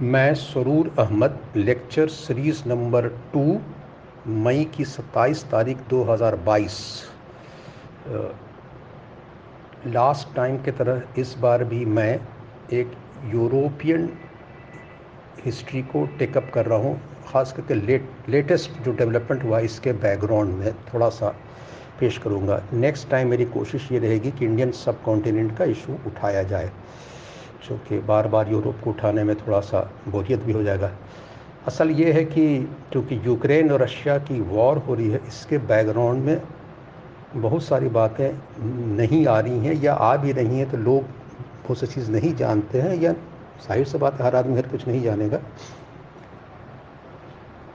मैं Saroor Ahmad lecture series number two मई की 27 तारीख 2022 लास्ट टाइम की तरह इस बार भी मैं एक यूरोपियन हिस्ट्री को टेकअप कर रहा हूँ, ख़ास करके लेट लेटेस्ट जो डेवलपमेंट हुआ इसके बैकग्राउंड में थोड़ा सा पेश करूँगा। नेक्स्ट टाइम मेरी कोशिश ये रहेगी कि इंडियन सब कॉन्टिनेंट का इशू उठाया जाए। चूँकि बार बार यूरोप को उठाने में थोड़ा सा बोरियत भी हो जाएगा। असल ये है कि चूँकि यूक्रेन और रशिया की वॉर हो रही है, इसके बैकग्राउंड में बहुत सारी बातें नहीं आ रही हैं या आ भी रही हैं तो लोग बहुत सी चीज़ नहीं जानते हैं या ज़ाहिर से बात हर आदमी हर कुछ नहीं जानेगा।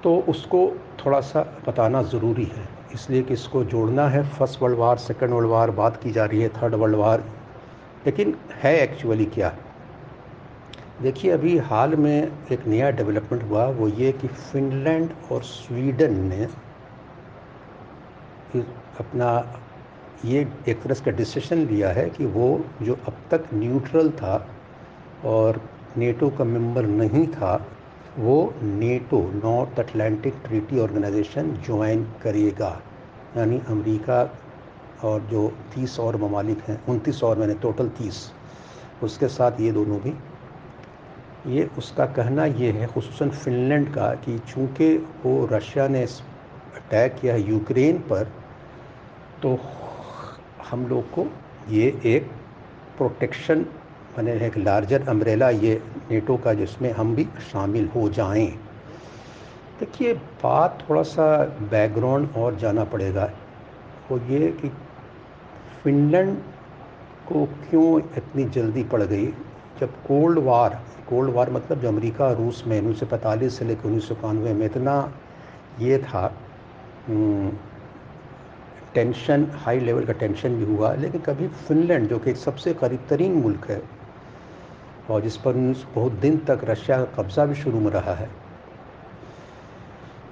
तो उसको थोड़ा सा बताना ज़रूरी है, इसलिए कि इसको जोड़ना है। First world war, second world war बात की जा रही है, थर्ड वर्ल्ड वार। लेकिन है एक्चुअली क्या? देखिए, अभी हाल में एक नया डेवलपमेंट हुआ, वो ये कि फिनलैंड और स्वीडन ने अपना ये एक तरह का डिसीज़न लिया है कि वो जो अब तक न्यूट्रल था और नेटो का मेंबर नहीं था, वो NATO, North Atlantic Treaty Organization join करेगा। यानी अमेरिका और जो तीस और ममालिक हैं, उनतीस और मैंने, टोटल तीस। उसके साथ ये दोनों भी ये उसका कहना ये है खसूस फिनलैंड का कि चूँकि वो रशिया ने अटैक किया यूक्रेन पर तो हम लोग को ये एक प्रोटेक्शन, मैंने एक लार्जर अम्ब्रेला ये नेटो का जिसमें हम भी शामिल हो जाएँ। देखिए, बात थोड़ा सा बैकग्राउंड और जाना पड़ेगा। वो ये कि फिनलैंड को क्यों इतनी जल्दी पड़ गई? जब कोल्ड वार कोल्ड वार मतलब जो अमेरिका, रूस में उन्नीस सौ पैंतालीस से लेकर उन्नीस सौ इक्यानवे में इतना ये था टेंशन, हाई लेवल का टेंशन भी हुआ। लेकिन कभी फिनलैंड, जो कि सबसे करीब तरीन मुल्क है, और जिस पर बहुत दिन तक रशिया का कब्ज़ा भी शुरू में रहा है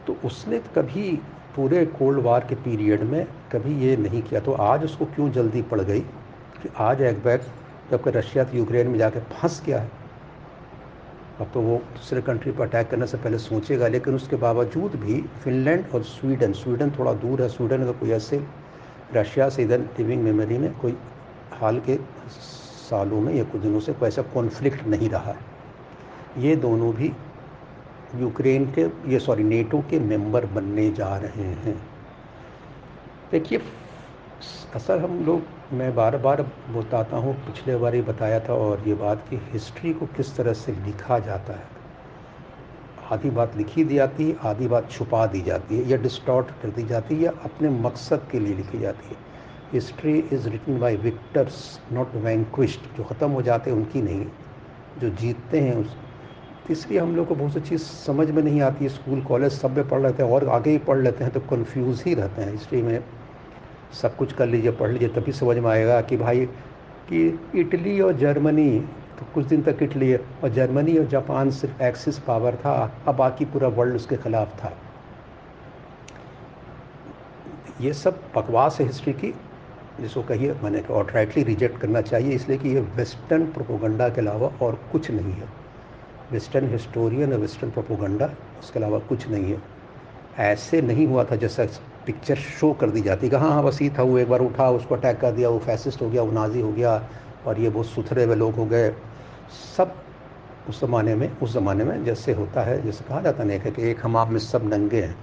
तो उसने कभी पूरे कोल्ड वार के पीरियड में कभी ये नहीं किया। तो आज उसको क्यों जल्दी पड़ गई कि आज एक बैग जबकि रशिया तो यूक्रेन में जाके फंस गया है, अब तो वो दूसरे कंट्री पर अटैक करने से पहले सोचेगा, लेकिन उसके बावजूद भी फिनलैंड और स्वीडन स्वीडन थोड़ा दूर है। स्वीडन का कोई ऐसे रशिया से इधर लिविंग मेमोरी में कोई हाल के सालों में या कुछ दिनों से कोई ऐसा कॉन्फ्लिक्ट नहीं रहा है। ये दोनों भी यूक्रेन के, ये सॉरी नेटो के मेंबर बनने जा रहे हैं। देखिए असल हम लोग, मैं बार बार बताता हूँ, पिछले बार ही बताया था और ये बात कि हिस्ट्री को किस तरह से लिखा जाता है। आधी बात लिखी दी जाती है, आधी बात छुपा दी जाती है, या डिस्टॉर्ट कर दी जाती है, या अपने मकसद के लिए लिखी जाती है। History is written by victors not vanquished जो ख़त्म हो जाते हैं, उनकी नहीं, जो जीतते हैं उस। इसलिए हम लोग को बहुत सी चीज़ समझ में नहीं आती है स्कूल, कॉलेज सब में पढ़ लेते हैं और आगे ही पढ़ लेते हैं तो कन्फ्यूज़ ही रहते हैं। हिस्ट्री में सब कुछ कर लीजिए, पढ़ लीजिए, तभी समझ में आएगा कि भाई, कि इटली और जर्मनी तो कुछ दिन तक इटली और जर्मनी और जापान सिर्फ़ एक्सिस पावर था, अब बाकी पूरा वर्ल्ड उसके ख़िलाफ़ था। ये सब बकवास है हिस्ट्री की, जिसको कहिए, मैंने और राइटली रिजेक्ट करना चाहिए, इसलिए कि ये वेस्टर्न प्रोपोगंडा के अलावा और कुछ नहीं है। वेस्टर्न हिस्टोरियन और वेस्टर्न प्रोपोगंडा उसके अलावा कुछ नहीं है। ऐसे नहीं हुआ था जैसा पिक्चर शो कर दी जाती है हाँ हाँ वसी था, वो एक बार उठा, उसको अटैक कर दिया, वो फैसिस्ट हो गया, वो नाजी हो गया और ये बहुत सुथरे हुए लोग हो गए। सब उस ज़माने में, उस ज़माने में जैसे होता है, जैसे कहा जाता नहीं है कि एक हम आप में सब नंगे हैं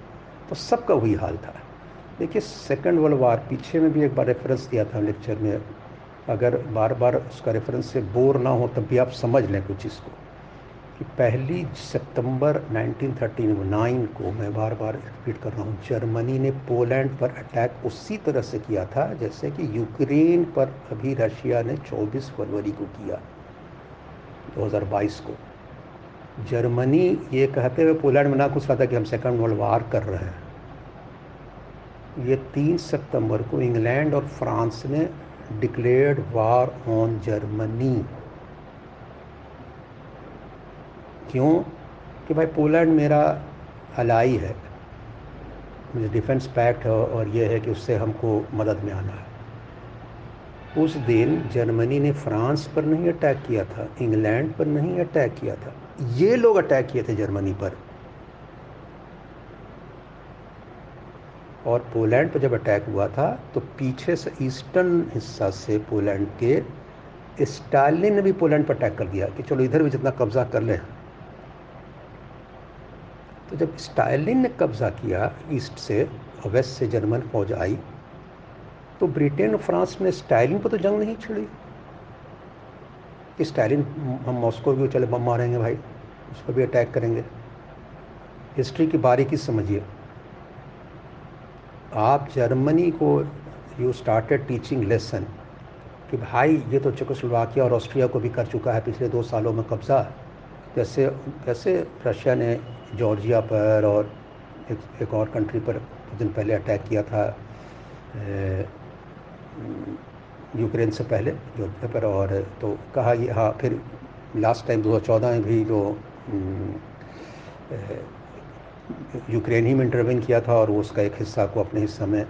तो सबका वही हाल था। देखिए सेकेंड वर्ल्ड वार पीछे में भी एक बार रेफरेंस दिया था लेक्चर में, अगर बार बार उसका रेफरेंस से बोर ना हो, तब भी आप समझ लें कुछ चीज़ कि पहली सितंबर 1939 को मैं बार बार रिपीट कर रहा हूँ, जर्मनी ने पोलैंड पर अटैक उसी तरह से किया था, जैसे कि यूक्रेन पर अभी रशिया ने 24 फरवरी को किया 2022 को। जर्मनी ये कहते हुए पोलैंड में ना कुछ रहा था कि हम सेकंड वर्ल्ड वार कर रहे हैं। ये तीन सितंबर को इंग्लैंड और फ्रांस ने डिक्लेयर्ड वार ऑन जर्मनी। क्यों? कि भाई पोलैंड मेरा अलाई है। मुझे डिफेंस पैक्ट है और ये है कि उससे हमको मदद में आना है। उस दिन जर्मनी ने फ्रांस पर नहीं अटैक किया था, इंग्लैंड पर नहीं अटैक किया था। ये लोग अटैक किए थे जर्मनी पर। और पोलैंड पर जब अटैक हुआ था तो पीछे से ईस्टर्न हिस्सा से पोलैंड के, स्टालिन ने भी पोलैंड पर अटैक कर दिया कि चलो इधर भी जितना कब्जा कर लें। तो जब स्टालिन ने कब्जा किया ईस्ट से वेस्ट से जर्मन फौज आई तो ब्रिटेन और फ्रांस ने स्टालिन पर तो जंग नहीं छिड़ी। कि स्टालिन, हम मॉस्को भी चले, बम मारेंगे भाई, उस पर भी अटैक करेंगे। हिस्ट्री की बारीकी समझिए। आप जर्मनी को यू स्टार्टेड टीचिंग लेसन कि भाई, ये तो चेकोस्लोवाकिया और ऑस्ट्रिया को भी कर चुका है, पिछले दो सालों में कब्ज़ा। जैसे कैसे रशिया ने जॉर्जिया पर और एक, एक और कंट्री पर कुछ दिन पहले अटैक किया था यूक्रेन से पहले जॉर्जिया पर और तो कहा ये हाँ फिर लास्ट टाइम 2014 में भी जो यूक्रेन ही में इंटरवेन किया था और वो उसका एक हिस्सा को अपने हिस्सा में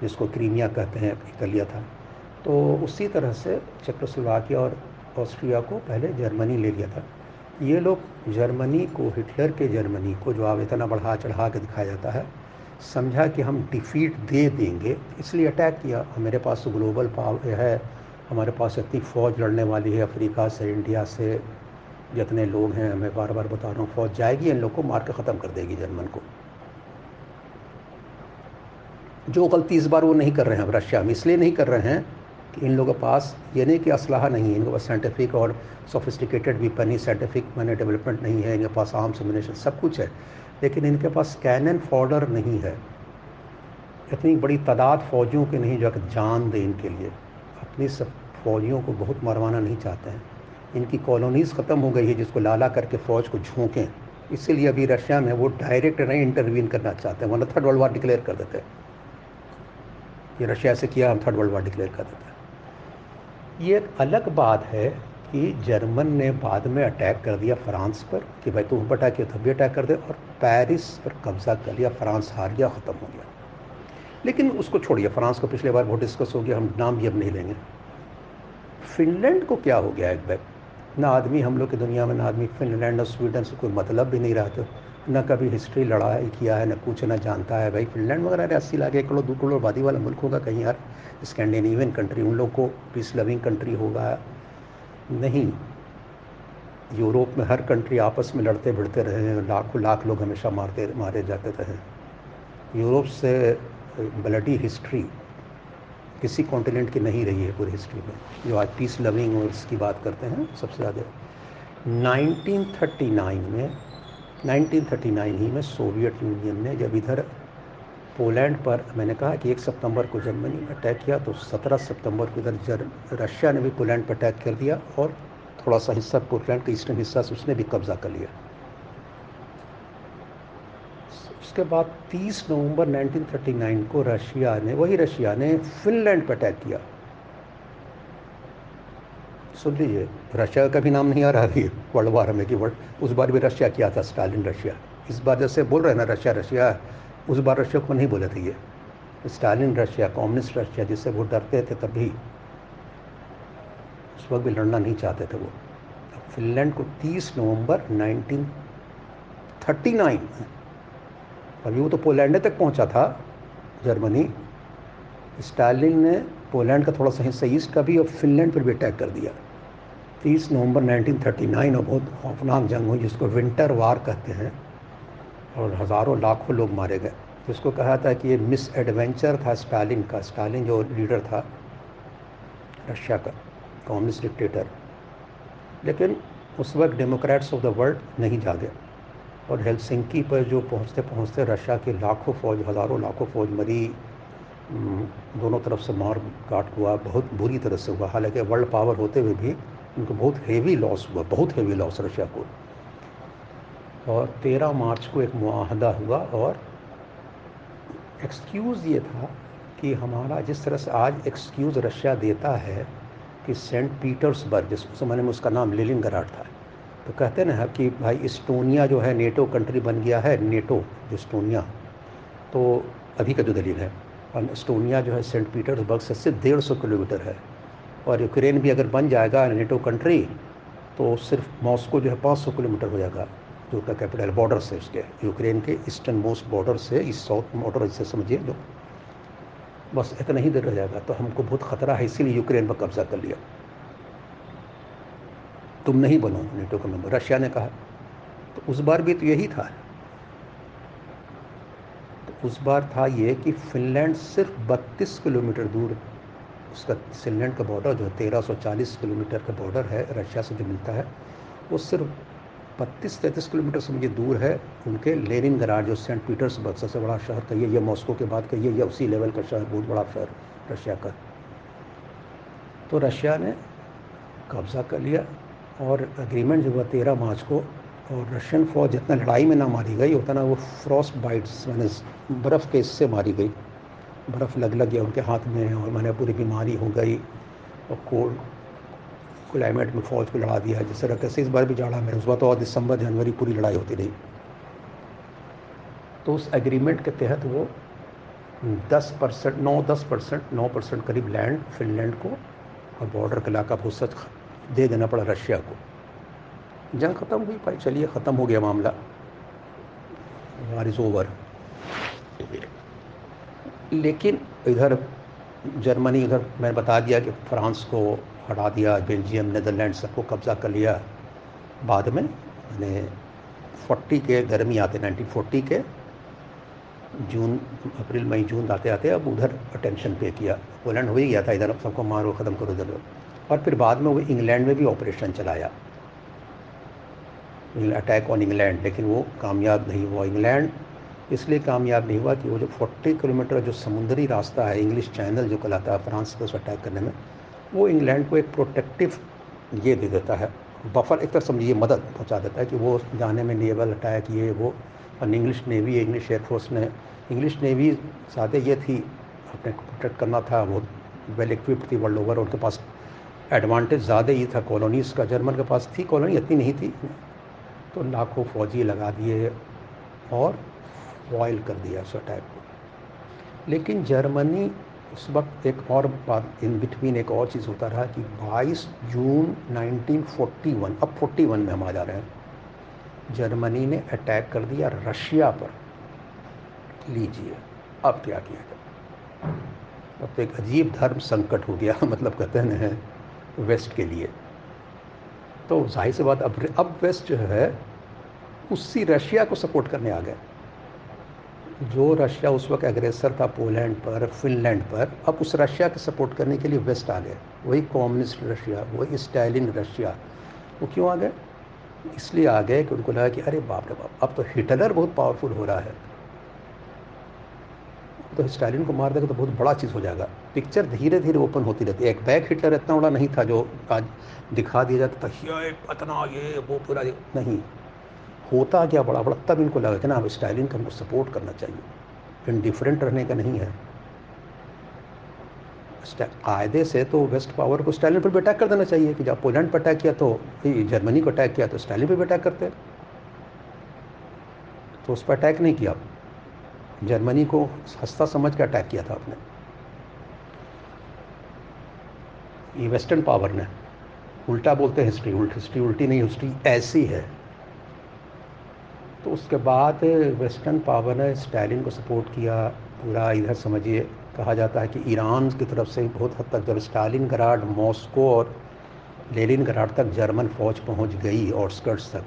जिसको क्रीमिया कहते हैं कर लिया था। तो उसी तरह से चक्रोस्लोवाकिया और ऑस्ट्रिया को पहले जर्मनी ले लिया था। ये लोग जर्मनी को, हिटलर के जर्मनी को, जो इतना बढ़ा चढ़ा के दिखाया जाता है, समझा कि हम डिफीट दे देंगे, इसलिए अटैक किया। मेरे पास तो ग्लोबल पावर है, हमारे पास इतनी फ़ौज लड़ने वाली है, अफ्रीका से, इंडिया से, जितने लोग हैं, मैं बार बार बता रहा हूँ, फौज जाएगी, इन लोग को मार के ख़त्म कर देगी जर्मन को। जो गलती इस बार वो नहीं कर रहे हैं, अब रशिया में इसलिए नहीं कर रहे हैं कि इन लोगों के पास ये नहीं कि असलाह नहीं है, इनके पास साइंटिफिक और सोफिस्टिकेटेड वेपन ही साइंटिफिक मैंने डेवलपमेंट नहीं है, इनके पास आर्म्स एमिनेशन सब कुछ है, लेकिन इनके पास कैनन फॉर्डर नहीं है। इतनी बड़ी तादाद फौजियों की नहीं जो जान दे इनके लिए। अपनी सब फौजियों को बहुत मरवाना नहीं चाहते हैं। इनकी कॉलोनीज़ ख़त्म हो गई है जिसको लाला करके फ़ौज को झोंकें। इसीलिए अभी रशिया में वो डायरेक्ट नहीं इंटरवीन करना चाहते हैं, वरना थर्ड वर्ल्ड वार डिक्लेयर कर देते हैं। ये रशिया से किया, हम थर्ड वर्ल्ड वार डिक्लेयर कर देते हैं। ये एक अलग बात है कि जर्मन ने बाद में अटैक कर दिया फ्रांस पर कि भाई तुम बटा किया तब भी अटैक कर दे और पेरिस पर कब्जा कर लिया, फ्रांस हार गया, ख़त्म हो गया। लेकिन उसको छोड़िए, फ्रांस को पिछले बार बहुत डिस्कस हो गया, हम नाम भी अब नहीं लेंगे। फिनलैंड को क्या हो गया एक बैग ना आदमी हम लोग की दुनिया में, ना आदमी फिनलैंड और स्वीडन से कोई मतलब भी नहीं रहा तो न कभी हिस्ट्री लड़ाई किया है, न कुछ, ना जानता है भाई। फिनलैंड वगैरह अस्सी लाख एक करोड़ दो करोड़ आबादी वाला मुल्क होगा कहीं यार। स्कैंडिनेवियन कंट्री उन लोग को पीस लविंग कंट्री होगा। नहीं। यूरोप में हर कंट्री आपस में लड़ते भिड़ते रहे हैं, लाखों, लाख लोग हमेशा मारते, मारे जाते रहे। यूरोप से ब्लडी हिस्ट्री किसी कॉन्टिनेंट की नहीं रही है पूरी हिस्ट्री में। जो आज पीस लविंग और इसकी बात करते हैं, सबसे ज़्यादा। 1939 में 1939 ही में सोवियत यूनियन ने जब इधर पोलैंड पर, मैंने कहा कि एक सितंबर को जर्मनी में अटैक किया तो 17 सितंबर को इधर रशिया ने भी पोलैंड पर अटैक कर दिया और थोड़ा सा हिस्सा पोलैंड का ईस्टर्न हिस्सा से उसने भी कब्जा कर लिया। उसके बाद 30 नवंबर 1939 को रशिया ने, वही रशिया ने फिनलैंड पर अटैक किया। सुन लीजिए रशिया का भी नाम नहीं आ रहा है वर्ल्ड वार में कि वर्ल्ड उस बार भी रशिया किया था स्टालिन रशिया। इस बार जैसे बोल रहे हैं ना, रशिया रशिया, उस बार रशिया को नहीं बोले थे ये। स्टालिन रशिया कम्युनिस्ट रशिया, जिससे वो डरते थे तभी। उस वक्त भी लड़ना नहीं चाहते थे वो। फिनलैंड को 30 नवंबर 1939 अभी वो तो पोलैंड तक पहुँचा था, जर्मनी। स्टालिन ने पोलैंड का थोड़ा सा हिस्सा ईस्ट का भी और फिनलैंड पर भी अटैक कर दिया। 30 नवंबर 1939 और बहुत खौफनाक जंग हुई, जिसको विंटर वार कहते हैं, और हज़ारों लाखों लोग मारे गए। जिसको कहा था कि ये मिस एडवेंचर था स्टालिन का, स्टालिन जो लीडर था, रशिया का, कम्युनिस्ट डिक्टेटर। लेकिन उस वक्त डेमोक्रेट्स ऑफ़ द वर्ल्ड नहीं जागे, और हेलसिंकी पर जो पहुँचते पहुँचते रशिया की लाखों फौज, हज़ारों लाखों फौज मरी दोनों तरफ़ से मार काट हुआ, बहुत बुरी तरह से हुआ। हालाँकि वर्ल्ड पावर होते हुए भी उनको बहुत हेवी लॉस हुआ, बहुत हेवी लॉस रशिया को। और तेरह मार्च को एक मुआहदा हुआ और एक्सक्यूज़ ये था कि हमारा जिस तरह से आज एक्सक्यूज़ रशिया देता है कि सेंट पीटर्सबर्ग जिस ज़माने में उसका नाम लिलिन गराट था। तो कहते ना कि भाई इस्टोनिया जो है नेटो कंट्री बन गया है नेटो जो इस्टोनिया। तो अभी का जो दलील है, और इस्टोनिया जो है सेंट पीटर्सबर्ग से सिर्फ़ डेढ़ सौ किलोमीटर है। और यूक्रेन भी अगर बन जाएगा नेटो कंट्री तो सिर्फ़ मॉस्को जो है 500 किलोमीटर हो जाएगा, जो उसका कैपिटल बॉर्डर से उसके, यूक्रेन के ईस्टर्न मोस्ट बॉर्डर से इस साउथ बॉर्डर से समझिए जो बस इतना ही देर रह जाएगा तो हमको बहुत ख़तरा है, इसीलिए यूक्रेन पर कब्जा कर लिया। तुम नहीं बनो नेटो का मेंबर रशिया ने कहा। तो उस बार भी तो यही था। तो उस बार था ये कि फिनलैंड सिर्फ़ 32 किलोमीटर दूर उसका फिनलैंड का बॉर्डर जो 1340 किलोमीटर का बॉर्डर है, रशिया से जो मिलता है, वो सिर्फ़ बत्तीस तैंतीस किलोमीटर से मुझे दूर है। उनके लेनिन गराज जो सेंट पीटर्सबर्ग सबसे बड़ा शहर, कहिए या मॉस्को के बाद कहिए, या उसी लेवल का शहर, बहुत बड़ा शहर, रशिया का। तो रशिया ने कब्ज़ा कर लिया और अग्रीमेंट जो हुआ तेरह मार्च को, और रशियन फौज जितना लड़ाई में ना मारी गई, उतना वो फ्रॉस्ट बाइट्स मैंने बर्फ़ के इससे मारी गई। बर्फ़ लग लग गया उनके हाथ में और मैंने पूरी बीमारी हो गई और कोल्ड क्लाइमेट में फ़ौज को लड़ा दिया। जिस तरह कैसे इस बार भी जाड़ा में उस बार तो और दिसंबर, जनवरी पूरी लड़ाई होती रही। तो उस एग्रीमेंट के तहत वो 10 परसेंट, नौ दस परसेंट, नौ परसेंट करीब लैंड फिनलैंड को और बॉर्डर का इलाका बहुत दे देना पड़ा रशिया को। जंग ख़त्म हुई भाई, चलिए ख़त्म हो गया मामला। वार इज़ ओवर लेकिन इधर जर्मनी, इधर मैंने बता दिया कि फ्रांस को हटा दिया, बेल्जियम नदरलैंड सबको कब्ज़ा कर लिया। बाद में मैंने फोर्टी के गर्मी आते, नाइनटीन फोर्टी के जून, अप्रैल, मई, जून आते आते अब उधर अटेंशन पे किया। पोलैंड हो ही गया था, इधर अब सबको मारो, ख़त्म करो इधर। और फिर बाद में वो इंग्लैंड में भी ऑपरेशन चलाया। अटैक ऑन इंग्लैंड लेकिन वो कामयाब नहीं हुआ। इंग्लैंड इसलिए कामयाब नहीं हुआ कि वो जो 40 किलोमीटर जो समुद्री रास्ता है इंग्लिश चैनल जो कहलाता है फ्रांस उस अटैक करने में, वो इंग्लैंड को एक प्रोटेक्टिव ये दे देता है। बफर एक तरह समझिए, मदद पहुँचा देता है कि वो जाने में नेवल अटैक ये, वो, और English navy English air force ने इंग्लिश नेवी सादे ये थी, अपने को प्रोटेक्ट करना था, वो वेल इक्विप्ड थी वर्ल्ड ओवर उनके पास एडवांटेज ज़्यादा ही था। कॉलोनीज़ का जर्मन के पास थी कॉलोनी इतनी नहीं थी। तो लाखों फौजी लगा दिए और फॉइल कर दिया उस अटैक को। लेकिन जर्मनी उस वक्त एक और बात इन बिटवीन एक और चीज़ होता रहा कि 22 जून 1941 अब 41 में हम आ जा रहे हैं। जर्मनी ने अटैक कर दिया रशिया पर। लीजिए, अब क्या किया जाए। अब तो एक अजीब धर्म संकट हो गया मतलब कहते हैं वेस्ट के लिए। तो ज़ाहिर सी बात, अब अब वेस्ट जो है, उसी रशिया को सपोर्ट करने आ गए। जो रशिया उस वक्त एग्रेसर था पोलैंड पर फिनलैंड पर, अब उस रशिया के सपोर्ट करने के लिए वेस्ट आ गए। वही कम्युनिस्ट रशिया, वही स्टाइलिन रशिया। वो क्यों आ गए? इसलिए आ गए कि उनको लगा कि अरे बाप रे बाप, अब तो हिटलर बहुत पावरफुल हो रहा है। तो स्टालिन को मार देगा तो बहुत बड़ा चीज़ हो जाएगा। पिक्चर धीरे धीरे ओपन होती रहती है। एक बैक हिटलर इतना बड़ा नहीं था जो आज दिखा दिया जाता था, ये इतना, ये, वो पूरा नहीं। होता क्या बड़ा? बड़ा तब इनको लगा कि ना, अब स्टाइलिंग का हमको सपोर्ट करना चाहिए। इनडिफरेंट रहने का नहीं है। कायदे से तो वेस्ट पावर को स्टालिन पर भी अटैक कर देना चाहिए, कि जब पोलैंड पर अटैक किया तो जर्मनी को अटैक किया तो स्टालिन पर भी अटैक करते। तो उस पर अटैक नहीं किया। जर्मनी को हंसता समझ के अटैक किया था आपने। ये वेस्टर्न पावर ने। उल्टा बोलते हैं हिस्ट्री। उल्टी हिस्ट्री उल्टी नहीं, हिस्ट्री ऐसी है। तो उसके बाद वेस्टर्न पावर ने स्टालिन को सपोर्ट किया, पूरा इधर समझिए, कहा जाता है कि ईरान की तरफ़ से बहुत हद तक जब स्टालिन गराड मॉस्को और लेलिन गराड तक जर्मन फ़ौज पहुँच गई और स्कर्ट्स तक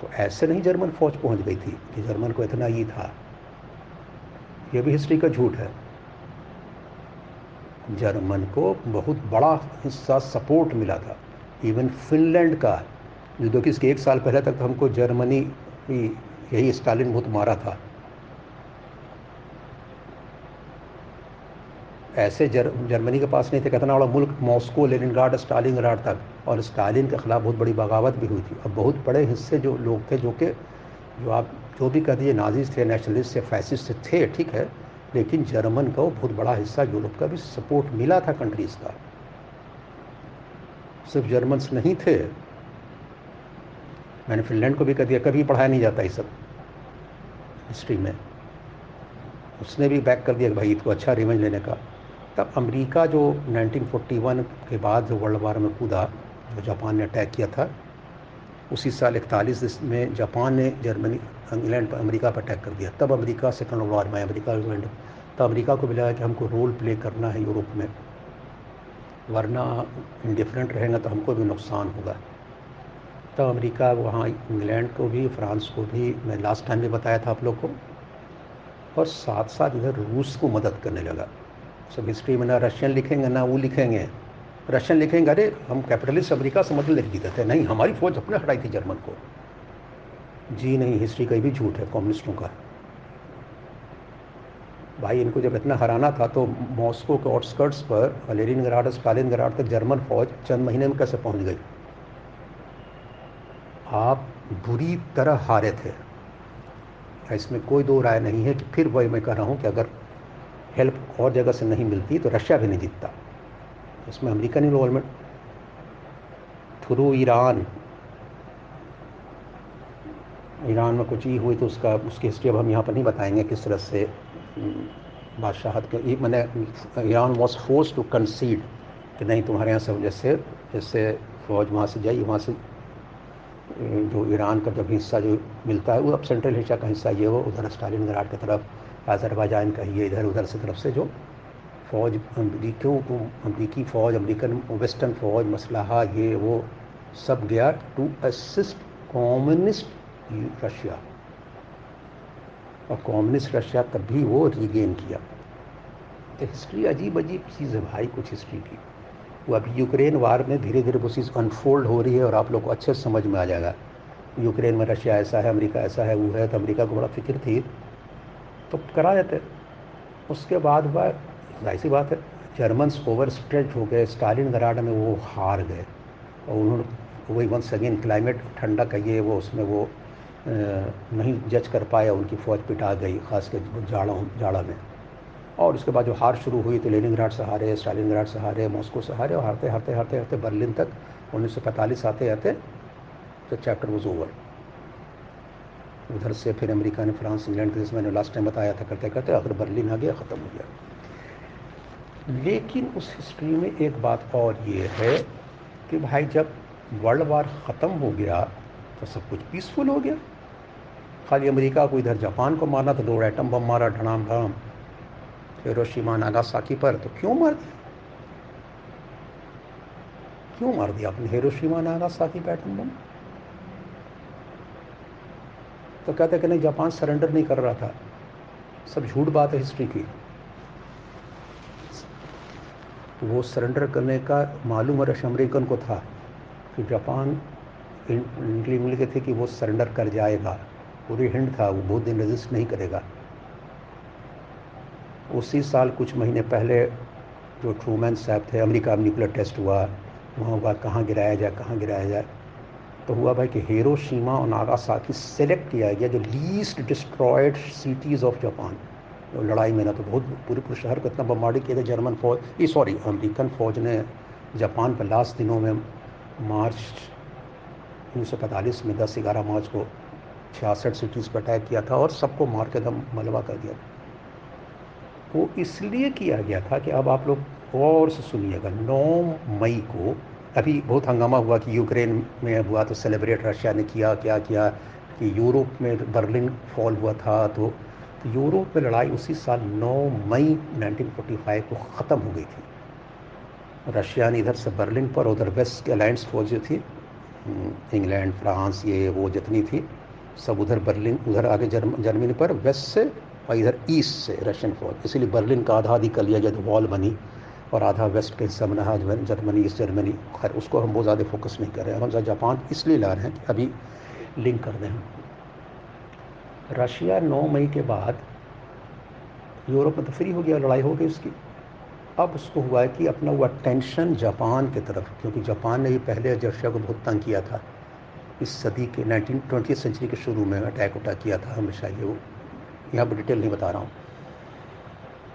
तो ऐसे नहीं जर्मन फ़ौज पहुँच गई थी कि जर्मन को इतना ही था। यह भी हिस्ट्री का झूठ है। जर्मन को बहुत बड़ा हिस्सा सपोर्ट मिला था। इवन फिनलैंड का जो कि इसके एक साल पहले तक हमको जर्मनी ही यही स्टालिन बहुत मारा था। ऐसे जर, जर्मनी के पास नहीं थे कितना बड़ा मुल्क मॉस्को लेनिनग्राड स्टालिनग्राड तक। और स्टालिन के ख़िलाफ़ बहुत बड़ी बगावत भी हुई थी। और बहुत बड़े हिस्से जो लोग थे जो कि जो आप जो भी कह दिए नाजिस थे नेशनलिस्ट थे फैसिस्ट थे ठीक है लेकिन जर्मन का वो बहुत बड़ा हिस्सा यूरोप का भी सपोर्ट मिला था कंट्रीज़ का। सिर्फ़ जर्मन्स नहीं थे। मैंने फिनलैंड को भी कह दिया, कभी पढ़ाया नहीं जाता ये सब। हिस्ट्री में। उसने भी बैक कर दिया भाई इसको अच्छा रिवेंज लेने का। तब अमेरिका जो 1941 के बाद जो वर्ल्ड वार में कूदा, जो जापान ने अटैक किया था, उसी साल इकतालीस में जापान ने जर्मनी, इंग्लैंड पर, अमेरिका पर अटैक कर दिया। तब अमेरिका सेकंड वर्ल्ड वार में अमेरिका इंग्लैंड तब अमेरिका को मिला कि हमको रोल प्ले करना है यूरोप में। वरना इंडिफरेंट रहेगा तो हमको भी नुकसान होगा। तब अमेरिका, वहाँ इंग्लैंड को भी, फ्रांस को भी, मैं लास्ट टाइम भी बताया था आप लोग को। और साथ साथ इधर रूस को मदद करने लगा। सब हिस्ट्री में ना रशियन लिखेंगे, ना वो लिखेंगे। रशियन लिखेंगे, अरे, हम कैपिटलिस्ट अमेरिका से लेके जीते थे। नहीं, हमारी फौज अपने हटाई थी जर्मन को। जी नहीं हिस्ट्री कहीं भी झूठ है कम्युनिस्टों का। भाई, इनको जब इतना हराना था तो मॉस्को के आउटस्कर्ट्स पर वलेरिन गराड स्टालिन गराड तक जर्मन फौज चंद महीने में कैसे पहुँच गई? आप बुरी तरह हारे थे। इसमें कोई दो राय नहीं है कि फिर वही मैं कह रहा हूँ कि अगर हेल्प और जगह से नहीं मिलती तो रशिया भी नहीं जीतता। इसमें American involvement through Iran Iran में कुछ ही हुई तो उसका, उसकी हिस्ट्री अब हम यहाँ पर नहीं बताएँगे किस तरह से बादशाहत के मैंने, Iran was force to concede कि नहीं तुम्हारे यहाँ से, जैसे जैसे फौज वहाँ से जाइए वहाँ से जो ईरान का जब हिस्सा जो मिलता है, वो अब सेंट्रल एशिया का हिस्सा ये वो, उधर स्टालिन गराड की तरफ़ आजरबाजान का ये इधर, उधर से तरफ़ से जो फौज, अमरीकियों को, अमरीकी फ़ौज, अमरीकन वेस्टर्न फ़ौज, मसलाहा, ये वो सब गया टू असिस्ट कॉम्युनिस्ट रशिया और कॉम्युनिस्ट रशिया तब भी वो रीगेन किया। तो हिस्ट्री अजीब अजीब चीज़ है भाई, कुछ हिस्ट्री की। वो अभी यूक्रेन वार में धीरे धीरे वो चीज़ अनफोल्ड हो रही है और आप लोग को अच्छे से समझ में आ जाएगा। यूक्रेन में रशिया ऐसा है, अमेरिका ऐसा है, वो है तो अमेरिका को बड़ा फ़िक्र थी। तो करा देते। उसके बाद हुआ ज़ाहिर सी बात है जर्मन्स ओवर स्ट्रेच हो गए स्टालिन गराड में वो हार गए। और उन्होंने, वही वंस अगेन क्लाइमेट ठंडा कहिए, वो उसमें वो नहीं जज कर पाया, उनकी फ़ौज पिटा गई ख़ास कर जाड़ा जाड़ा में। और उसके बाद जो हार शुरू हुई तो लेनिनग्राड से हारे स्टालिनग्राड से हारे मॉस्को से हारे और हारते हारते हारते हारते बर्लिन तक उन्नीस आते आते तो चैप्टर वॉज़ ओवर उधर से फिर अमेरिका ने फ्रांस, इंग्लैंड के मैंने लास्ट टाइम बताया था करते करते अगर बर्लिन आ गया, ख़त्म हो गया। लेकिन उस हिस्ट्री में एक बात और ये है कि भाई जब वर्ल्ड वार ख़त्म हो गया तो सब कुछ पीसफुल हो गया। खाली अमेरिका को इधर जापान को मारना तो दो एटम बम मारा ढड़ाम ढड़ाम हिरोशिमा नागासाकी पर तो क्यों मार दिया? क्यों मार दिया अपने हिरोशिमा नागासाकी पर एटम बम? तो कहते कि नहीं, जापान सरेंडर नहीं कर रहा था। सब झूठ बात है हिस्ट्री की। तो वो सरेंडर करने का मालूम रश अमेरिकन को था कि जापान मिल गए थे कि वो सरेंडर कर जाएगा। पूरी हिंड था, वो बहुत दिन रजिस्ट नहीं करेगा। उसी साल कुछ महीने पहले जो ट्रूमैन साहब थे, अमेरिका में न्यूक्लियर टेस्ट हुआ, वहाँ हुआ, कहाँ गिराया जाए, कहाँ गिराया जाए तो हुआ भाई कि हीरो शीमा और नागासाकी सेलेक्ट किया गया जो least destroyed cities of Japan जो लड़ाई में ना तो बहुत पूरे पूरे शहर को इतना बम्बार्डी किया था जर्मन फौज, ये सॉरी अमेरिकन फ़ौज ने जापान पर लास्ट दिनों में मार्च उन्नीस सौ पैंतालीस में दस ग्यारह मार्च को छियासठ सिटीज़ पर अटैक किया था और सबको मार के दम मलबा कर दिया वो इसलिए किया गया था कि अब आप लोग और से सुनिएगा नौ मई को अभी बहुत हंगामा हुआ कि यूक्रेन में हुआ तो सेलिब्रेट रशिया ने किया क्या किया कि यूरोप में बर्लिन फॉल हुआ था तो, तो यूरोप में लड़ाई उसी साल 9 मई 1945 को ख़त्म हो गई थी। रशिया ने इधर से बर्लिन पर उधर वेस्ट अलायंस फौज जो थी इंग्लैंड फ्रांस ये वो जितनी थी सब उधर बर्लिन उधर आगे जर्मनी पर वेस्ट से और इधर ईस्ट से रशियन फौज। इसीलिए बर्लिन का आधा आधी कर लिया जब वॉल बनी और आधा वेस्ट के हिस्सा बना जर्मनी ईस्ट जर्मनी खैर, उसको हम बहुत ज़्यादा फोकस नहीं कर रहे हैं। हम जापान इसलिए ला रहे हैं कि अभी लिंक कर दें रशिया 9 मई के बाद यूरोप में तो फ्री हो गया, लड़ाई हो गई उसकी। अब उसको हुआ है कि अपना वो अटेंशन जापान की तरफ़, क्योंकि जापान ने ही पहले रशिया को बहुत तंग किया था। इस सदी के नाइनटीन ट्वेंटी सेंचुरी के शुरू में अटैक उटैक किया था, हमेशा ये वो। यहाँ पर डिटेल नहीं बता रहा हूँ।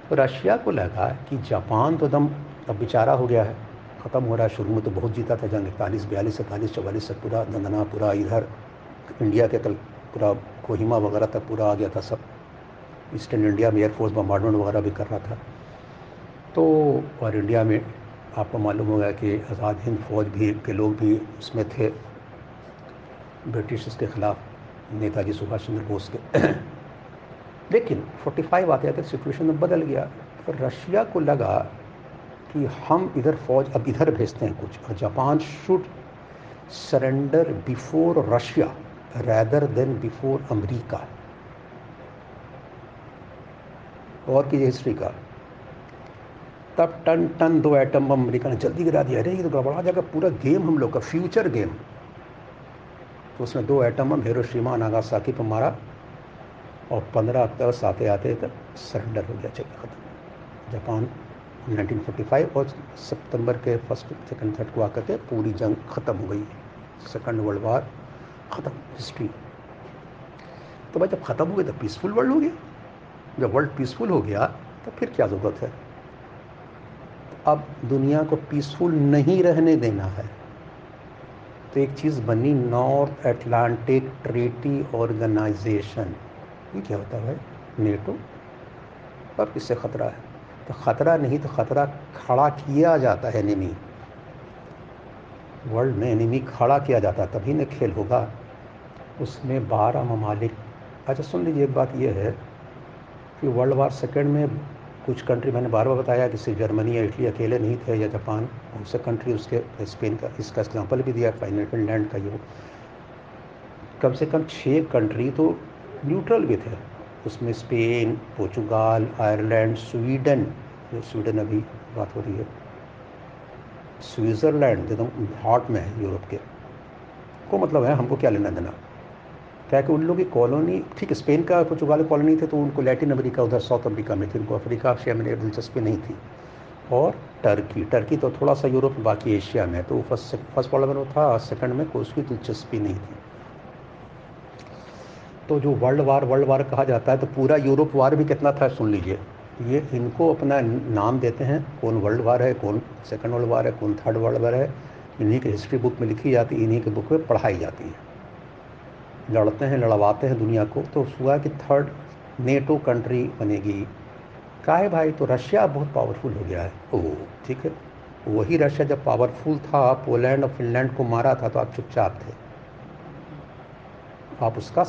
तो रशिया को लगा कि जापान तो दम अब बेचारा हो गया है, ख़त्म हो रहा है, शुरू में तो बहुत जीता था जंग, इकतालीस, बयालीस, सैंतालीस, चवालीस तक पूरा दंदना पूरा इधर, इंडिया के कल पूरा कोहिमा वगैरह तक पूरा आ गया था सब। ईस्टर्न इंडिया में एयरफोर्स बम्बार्डमेंट वगैरह भी कर रहा था। तो और इंडिया में आपको मालूम होगा कि आज़ाद हिंद फौज भी, के लोग भी उसमें थे ब्रिटिश के ख़िलाफ़, नेताजी सुभाष चंद्र बोस के। लेकिन 45 आते आते सिचुएशन में बदल गया तो रशिया को लगा कि हम इधर फौज अब इधर भेजते हैं कुछ। और Japan should surrender before Russia rather than before America. और की हिस्ट्री का। तब टन टन दो एटम बम अमेरिका ने जल्दी गिरा दिया। अरे, ये तो गड़बड़ा जाएगा पूरा गेम हम लोग का फ्यूचर गेम तो उसने दो एटम बम, हिरोशिमा, नागासाकी पर मारा। और पंद्रह अगस्त आते आते तक सरेंडर हो गया चलिए ख़त्म। जापान 1945 और सितंबर के फ़र्स्ट सेकंड थर्ड को आकर के पूरी जंग ख़त्म हो गई सेकंड वर्ल्ड वार ख़त्म हिस्ट्री तो भाई जब ख़त्म हो गई तो पीसफुल वर्ल्ड हो गया। जब वर्ल्ड पीसफुल हो गया तो फिर क्या ज़रूरत है? अब दुनिया को पीसफुल नहीं रहने देना है। तो एक चीज़ बनी नॉर्थ एटलांटिक ट्रेटी ऑर्गेनाइजेशन ये क्या होता है? भाई नेटो। अब इससे ख़तरा है। तो ख़तरा नहीं तो ख़तरा खड़ा किया जाता है एनिमी वर्ल्ड में एनिमी खड़ा किया जाता है, तभी न खेल होगा। उसमें बारह ममालिक। अच्छा सुन लीजिए, एक बात यह है कि वर्ल्ड वार सेकेंड में कुछ कंट्री मैंने बार बार बताया कि सिर्फ़ जर्मनी या इटली अकेले नहीं थे या जापान बहुत से कंट्री उसके स्पेन का, इसका एग्ज़ाम्पल भी दिया फाइनल फिनलैंड का ये कम से कम छः कंट्री तो न्यूट्रल भी थे। उसमें स्पेन, पोर्चुगाल, आयरलैंड, स्वीडन, जो स्वीडन अभी बात हो रही है। स्विट्ज़रलैंड एकदम हॉट में है यूरोप के। को मतलब है, हमको क्या लेना देना? क्या कि उन लोग की कॉलोनी, ठीक है, स्पेन का पुर्तगाल कॉलोनी थे तो उनको लैटिन अमेरिका, उधर साउथ अमेरिका में थी, उनको अफ्रीका से में दिलचस्पी नहीं थी। और टर्की टर्की तो थोड़ा सा यूरोप, बाकी एशिया में तो फ़र्स्ट फ़र्स्ट वर्ल्ड में था, सेकंड में कोई उसकी दिलचस्पी नहीं थी। तो जो वर्ल्ड वार वर्ल्ड वार कहा जाता है तो पूरा यूरोप वार भी कितना था, सुन लीजिए। ये इनको अपना नाम देते हैं, कौन वर्ल्ड वार है, कौन सेकेंड वर्ल्ड वार है, कौन थर्ड वर्ल्ड वार है। इन्हीं की हिस्ट्री बुक में लिखी जाती है इन्हीं की बुक में पढ़ाई जाती है। लड़ते हैं, लड़वाते हैं दुनिया को तो हुआ कि थर्ड नेटो कंट्री बनेगी। का है भाई तो रशिया बहुत पावरफुल हो गया है। ओह ठीक है। वही रशिया जब पावरफुल था, पोलैंड और फिनलैंड को मारा था तो आप चुपचाप थे। आप उसका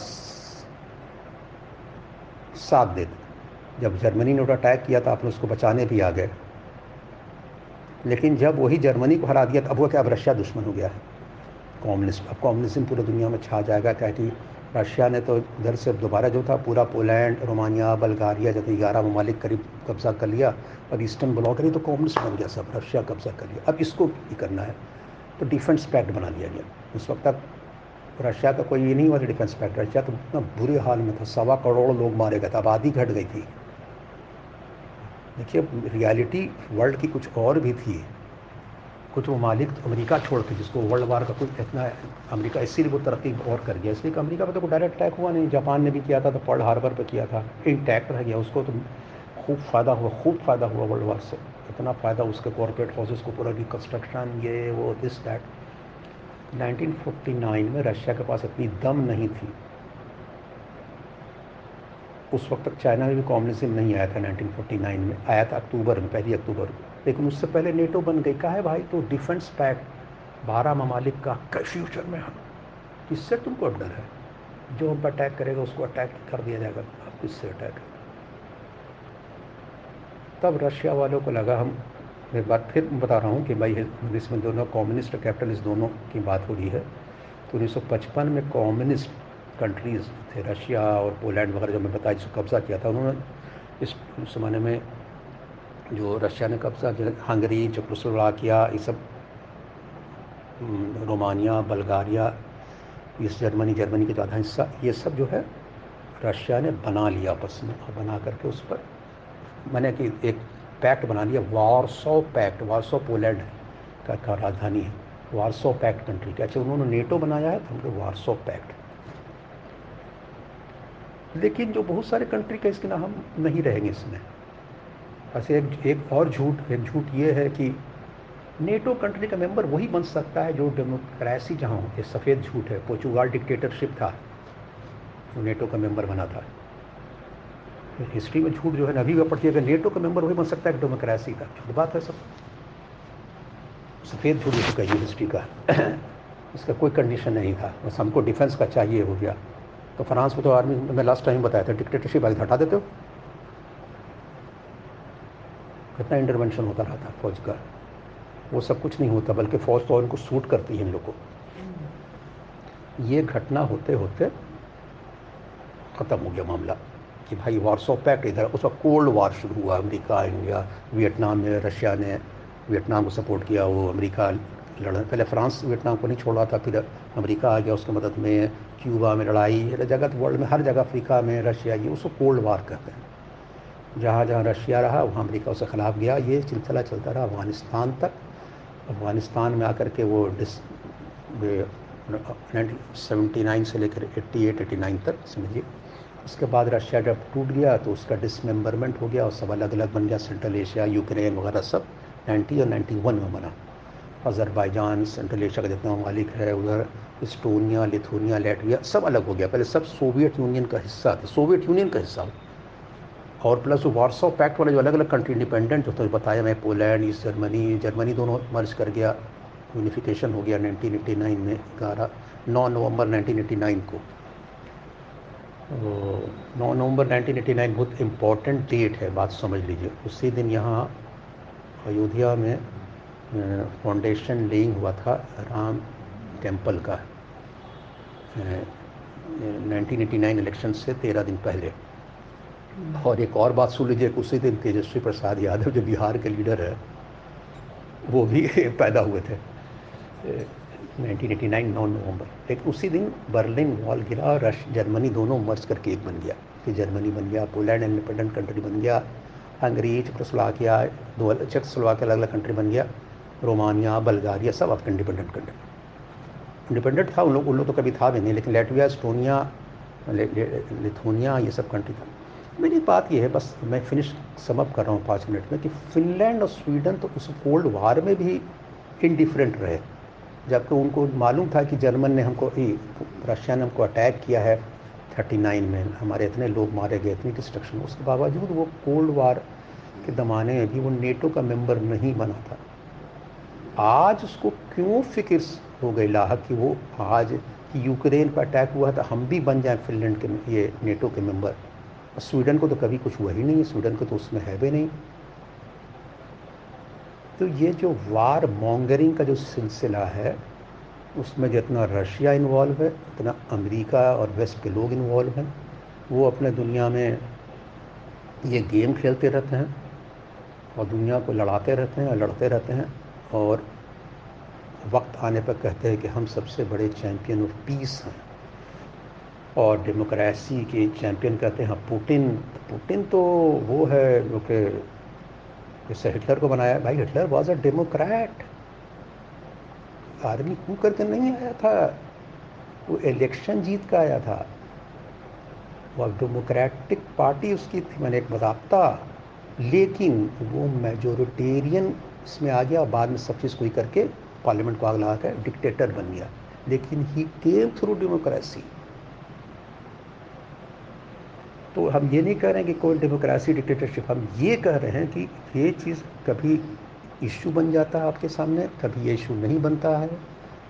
साथ दे देते जब जर्मनी ने उठा अटैक किया था आपने उसको बचाने भी आ गए। लेकिन जब वही जर्मनी को हरा दिया तो अब वो क्या? अब रशिया दुश्मन हो गया है। कॉम्युनिस्ट अब कॉम्युनिज्म पूरी दुनिया में छा जाएगा। क्या कि रशिया ने तो इधर से दोबारा जो था, पूरा पोलैंड, रोमानिया, बल्गारिया जैसे ग्यारह ममालिक करीब कब्जा कर लिया। अब ईस्टर्न ब्लॉक करी तो कॉम्युनिस्ट बन गया सब। रशिया कब्जा कर लिया। अब इसको ही करना है। तो डिफेंस पैक्ट बना लिया गया। उस वक्त तक रशिया का कोई ये नहीं हुआ डिफेंस पैक्ट रशिया तो इतना बुरे हाल में था, सवा करोड़ लोग मारे गए थे, आबादी घट गई थी। देखिए रियलिटी वर्ल्ड की कुछ और भी थी। कुछ ममालिक तो अमेरिका छोड़ के, जिसको वर्ल्ड वार का कुछ इतना अमेरिका, इसीलिए वो तरक्की और कर गया। इसलिए अमेरिका पर तो कोई डायरेक्ट अटैक हुआ नहीं। जापान ने भी किया था तो पर्ल हार्बर पर किया था। इंटैक्ट रह गया, उसको तो खूब फ़ायदा हुआ, खूब फ़ायदा हुआ वर्ल्ड वार से। इतना फ़ायदा उसके कॉरपोरेट हाउसेस को पूरा रिकन्स्ट्रक्शन ये, वो दिस दैट 1949 में रशिया के पास इतनी दम नहीं थी। उस वक्त तक चाइना में भी कॉम्युनिज्म नहीं आया था 1949 में। आया था अक्टूबर में, पहली अक्टूबर को लेकिन उससे पहले नेटो बन गई। कहा है भाई तो डिफेंस पैक्ट बारह ममालिक का फ्यूचर में हम। किससे तुमको डर है? जो हम पर अटैक करेगा, उसको अटैक कर दिया जाएगा। अब किससे अटैक तब रशिया वालों को लगा हम एक बात फिर बता रहा हूँ कि भाई इसमें दोनों कम्युनिस्ट और कैपिटलिस्ट दोनों की बात हो रही है तो उन्नीस सौ पचपन में कम्युनिस्ट कंट्रीज़ थे, रशिया और पोलैंड वगैरह, जो मैं बताया, जिसको कब्ज़ा किया था उन्होंने। इस ज़माने में जो रशिया ने कब्ज़ा हंगरी चक्रोस्लोवाकिया ये सब रोमानिया, बल्गारिया इस जर्मनी जर्मनी का ज़्यादा हिस्सा, ये सब जो है रशिया ने बना लिया आपस में, और बना करके उस पर, मैंने कि एक पैक्ट बना लिया। वारसो पैक्ट वारसो पोलैंड का, का राजधानी है। वारसो पैक्ट कंट्री का। अच्छा उन्होंने नेटो बनाया है तो हम वारसो पैक्ट। लेकिन जो बहुत सारे कंट्री का इसके ना हम नहीं रहेंगे इसमें। ऐसे एक, एक और झूठ एक झूठ ये है कि नेटो कंट्री का मेंबर वही बन सकता है जो डेमोक्रेसी जहाँ हो। ये सफ़ेद झूठ है पोर्चुगाल डिक्टेटरशिप था जो नेटो का मेंबर बना था। हिस्ट्री में झूठ जो है अभी भी पड़ती है अगर नेटो का मेंबर वही बन सकता है डेमोक्रेसी का। झूठ बात है सब। सफ़ेद झूठ हो चुका हिस्ट्री का। इसका कोई कंडीशन नहीं था। बस हमको डिफेंस का चाहिए हो गया। तो फ्रांस में तो आर्मी मैं लास्ट टाइम बताया था डिक्टेटरशिप आगे हटा देते हो। कितना इंटरवेंशन होता रहा था फौज का। वो सब कुछ नहीं होता, बल्कि फ़ौज तो उनको सूट करती है इन लोग को। ये घटना होते होते ख़त्म हो गया मामला। कि भाई वार्सो पैक्ट इधर उसका कोल्ड वार शुरू हुआ अमेरिका इंडिया वियतनाम में रशिया ने वियतनाम को सपोर्ट किया वो अमेरिका लड़ पहले फ्रांस वियतनाम को नहीं छोड़ा था फिर अमेरिका आ गया उसकी मदद में क्यूबा में लड़ाई जगह वर्ल्ड में हर जगह अफ्रीका में रशिया ये उसको कोल्ड वार कहते हैं जहाँ जहाँ रशिया रहा वहाँ अमेरिका उसके ख़िलाफ़ गया ये सिलसिला चलता रहा अफ़गानिस्तान तक अफ़गानिस्तान में आकर के वो डिस सेवेंटी नाइन से लेकर एट्टी एट एटी नाइन तक समझिए उसके बाद रशिया जब टूट गया तो उसका डिसमेंबरमेंट हो गया और सब अलग अलग बन गया सेंट्रल एशिया यूक्रेन वगैरह सब 90 और 91 में बना। अज़रबैजान सेंट्रल एशिया का जितना ममालिक है, उधर इस्टोनिया लिथुनिया लेटविया सब अलग हो गया। पहले सब सोवियत यूनियन का हिस्सा था। सोवियत यूनियन का हिस्सा और प्लस वार्सो पैक्ट वाले जो अलग अलग कंट्री इंडिपेंडेंट जो तो बताया मैं पोलैंड ईस्ट जर्मनी जर्मनी दोनों मर्ज कर गया। यूनिफिकेशन हो गया 1989 में ग्यारह, नौ नवंबर 1989 को। नौ नवंबर 1989 बहुत इम्पोर्टेंट डेट है, बात समझ लीजिए। उसी दिन यहाँ अयोध्या में फाउंडेशन लेइंग हुआ था राम टेंपल का। 1989 इलेक्शन से तेरह दिन पहले। और एक और बात सुन लीजिए उसी दिन तेजस्वी प्रसाद यादव जो बिहार के लीडर है, वो भी पैदा हुए थे। 1989 नौ नवंबर। लेकिन उसी दिन बर्लिन वॉल गिरा और रश, जर्मनी दोनों मर्ज करके एक बन गया। कि जर्मनी बन गया, पोलैंड इंडिपेंडेंट कंट्री बन गया हंगरी चेकोस्लोवाकिया, दो चेकोस्लोवाकिया अलग अलग कंट्री बन गया, रोमानिया, बल्गारिया, सब आपका इंडिपेंडेंट कंट्री। इंडिपेंडेंट था, उन लोग उन लोग तो कभी था भी नहीं, लेकिन लेटविया स्टोनिया लिथोनिया, ये सब कंट्री था। मेरी बात ये है, बस मैं फिनिश समअप कर रहा हूँ पाँच मिनट में, कि फिनलैंड और स्वीडन तो उस कोल्ड वार में भी इनडिफरेंट रहे। जबकि उनको मालूम था कि जर्मन ने हमको रशिया ने हमको अटैक किया है 39 में, हमारे इतने लोग मारे गए, इतनी डिस्ट्रक्शन उसके बावजूद वो कोल्ड वार के ज़माने में भी वो नेटो का मेंबर नहीं बना था। आज उसको क्यों फ़िक्र हो गई लाहक कि वो आज कि यूक्रेन पर अटैक हुआ तो हम भी बन जाएँ फिनलैंड के, ये नेटो के मेंबर स्वीडन को तो कभी कुछ हुआ ही नहीं स्वीडन को तो उसमें है भी नहीं। तो ये जो वार मॉन्गरिंग का जो सिलसिला है, उसमें जितना रशिया इन्वॉल्व है उतना अमेरिका और वेस्ट के लोग इन्वॉल्व हैं, वो अपने दुनिया में ये गेम खेलते रहते हैं और दुनिया को लड़ाते रहते हैं और लड़ते रहते हैं और वक्त आने पर कहते हैं कि हम सबसे बड़े चैम्पियन ऑफ़ पीस हैं। और डेमोक्रेसी के चैम्पियन कहते हैं पुटिन पुटिन तो वो है जो कि जैसे हिटलर को बनाया। भाई, हिटलर वॉज़ अ डेमोक्रेट आदमी कू करके नहीं आया था। वो इलेक्शन जीत का आया था। वह डेमोक्रेटिक पार्टी उसकी थी। मैंने एक बताता लेकिन वो मेजोरिटेरियन इसमें आ गया। बाद में सब चीज़ कोई करके पार्लियामेंट को आग लगा कर डिक्टेटर बन गया। लेकिन ही केम थ्रू डेमोक्रेसी तो हम ये नहीं कह रहे हैं कि कोई डेमोक्रेसी, डिक्टेटरशिप, हम ये कह रहे हैं कि ये चीज़ कभी इशू बन जाता है आपके सामने कभी ये इशू नहीं बनता है।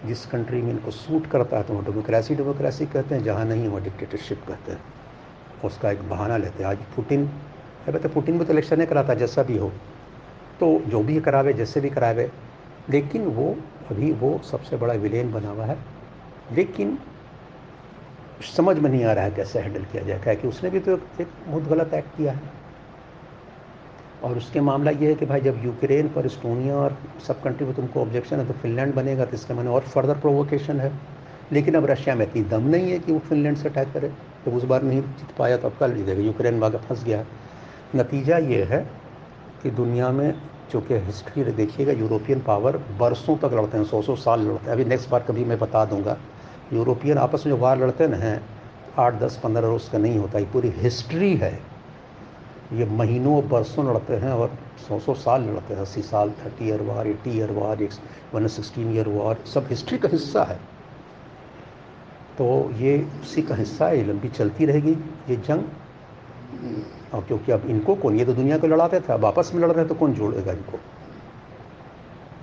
जिस कंट्री में इनको सूट करता है तो वो डेमोक्रेसी डेमोक्रेसी कहते हैं, जहाँ नहीं वो डिक्टेटरशिप कहते हैं। उसका एक बहाना लेते हैं। आज पुटिन है तो पुटिन भी तो इलेक्शन नहीं कराता, जैसा भी हो। तो जो भी करावे, जैसे भी करावे, लेकिन वो अभी वो सबसे बड़ा विलेन बना हुआ है। लेकिन समझ में नहीं आ रहा है कैसे हैंडल किया जाए। क्या कि उसने भी तो एक बहुत गलत एक्ट किया है। और उसके मामला ये है कि भाई जब यूक्रेन पर इस्टोनिया और सब कंट्री में तुमको ऑब्जेक्शन है तो फिनलैंड बनेगा तो इसका मैंने और फर्दर प्रोवोकेशन है। लेकिन अब रशिया में इतनी दम नहीं है कि वो फिनलैंड से अटैक करे। तो उस बार नहीं जीत पाया तो अब कल जीतेगा यूक्रेन वागा फंस गया। नतीजा ये है कि दुनिया में चूँकि हिस्ट्री देखिएगा, यूरोपियन पावर बरसों तक लड़ते हैं, सौ सौ साल लड़ते हैं। अभी नेक्स्ट बार कभी मैं बता दूँगा। यूरोपियन आपस में जो वार लड़ते ना हैं, आठ, दस, पंद्रह रोज़ का नहीं होता, ये पूरी हिस्ट्री है। ये महीनों, बरसों लड़ते हैं और सौ सौ साल लड़ते हैं, अस्सी साल, thirty year war eighty year war, एक वन सिक्सटीन ईयर वार, सब हिस्ट्री का हिस्सा है। तो ये उसी का हिस्सा है लंबी चलती रहेगी, ये जंग। और क्योंकि अब इनको कौन, ये तो दुनिया को लड़ाते थे, अब आपस में लड़ रहे हैं तो कौन जोड़ेगा इनको?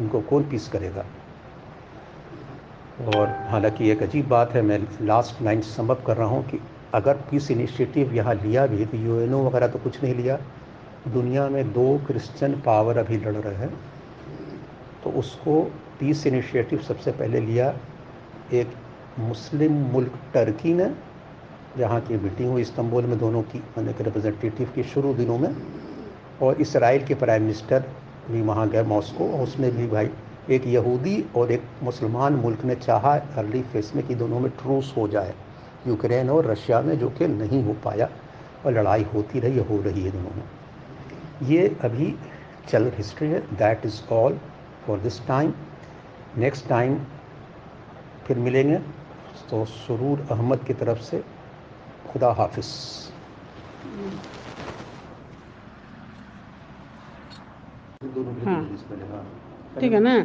इनको कौन पीस करेगा? और हालाँकि एक अजीब बात है, मैं लास्ट लाइन समअप कर रहा हूँ कि अगर पीस इनिशिएटिव यहाँ लिया भी तो यू वगैरह तो कुछ नहीं लिया। दुनिया में दो क्रिश्चियन पावर अभी लड़ रहे हैं तो उसको पीस इनिशिएटिव सबसे पहले लिया एक मुस्लिम मुल्क टर्की ने, जहाँ की मीटिंग हुई इस्तंबुल में दोनों की, मैंने के रिप्रेजेंटेटिव की शुरू दिनों में। और इसराइल के प्राइम मिनिस्टर भी वहाँ गए मॉस्को उसमें भी भाई एक यहूदी और एक मुसलमान मुल्क ने चाहा अर्ली फेस में कि दोनों में ट्रूस हो जाए यूक्रेन और रशिया में जो कि नहीं हो पाया और लड़ाई होती रही हो रही है दोनों में। ये अभी चल हिस्ट्री है। That is all for this time next time फिर मिलेंगे। तो सुरूर अहमद की तरफ़ से खुदा हाफिज। हाँ। ठीक है ना?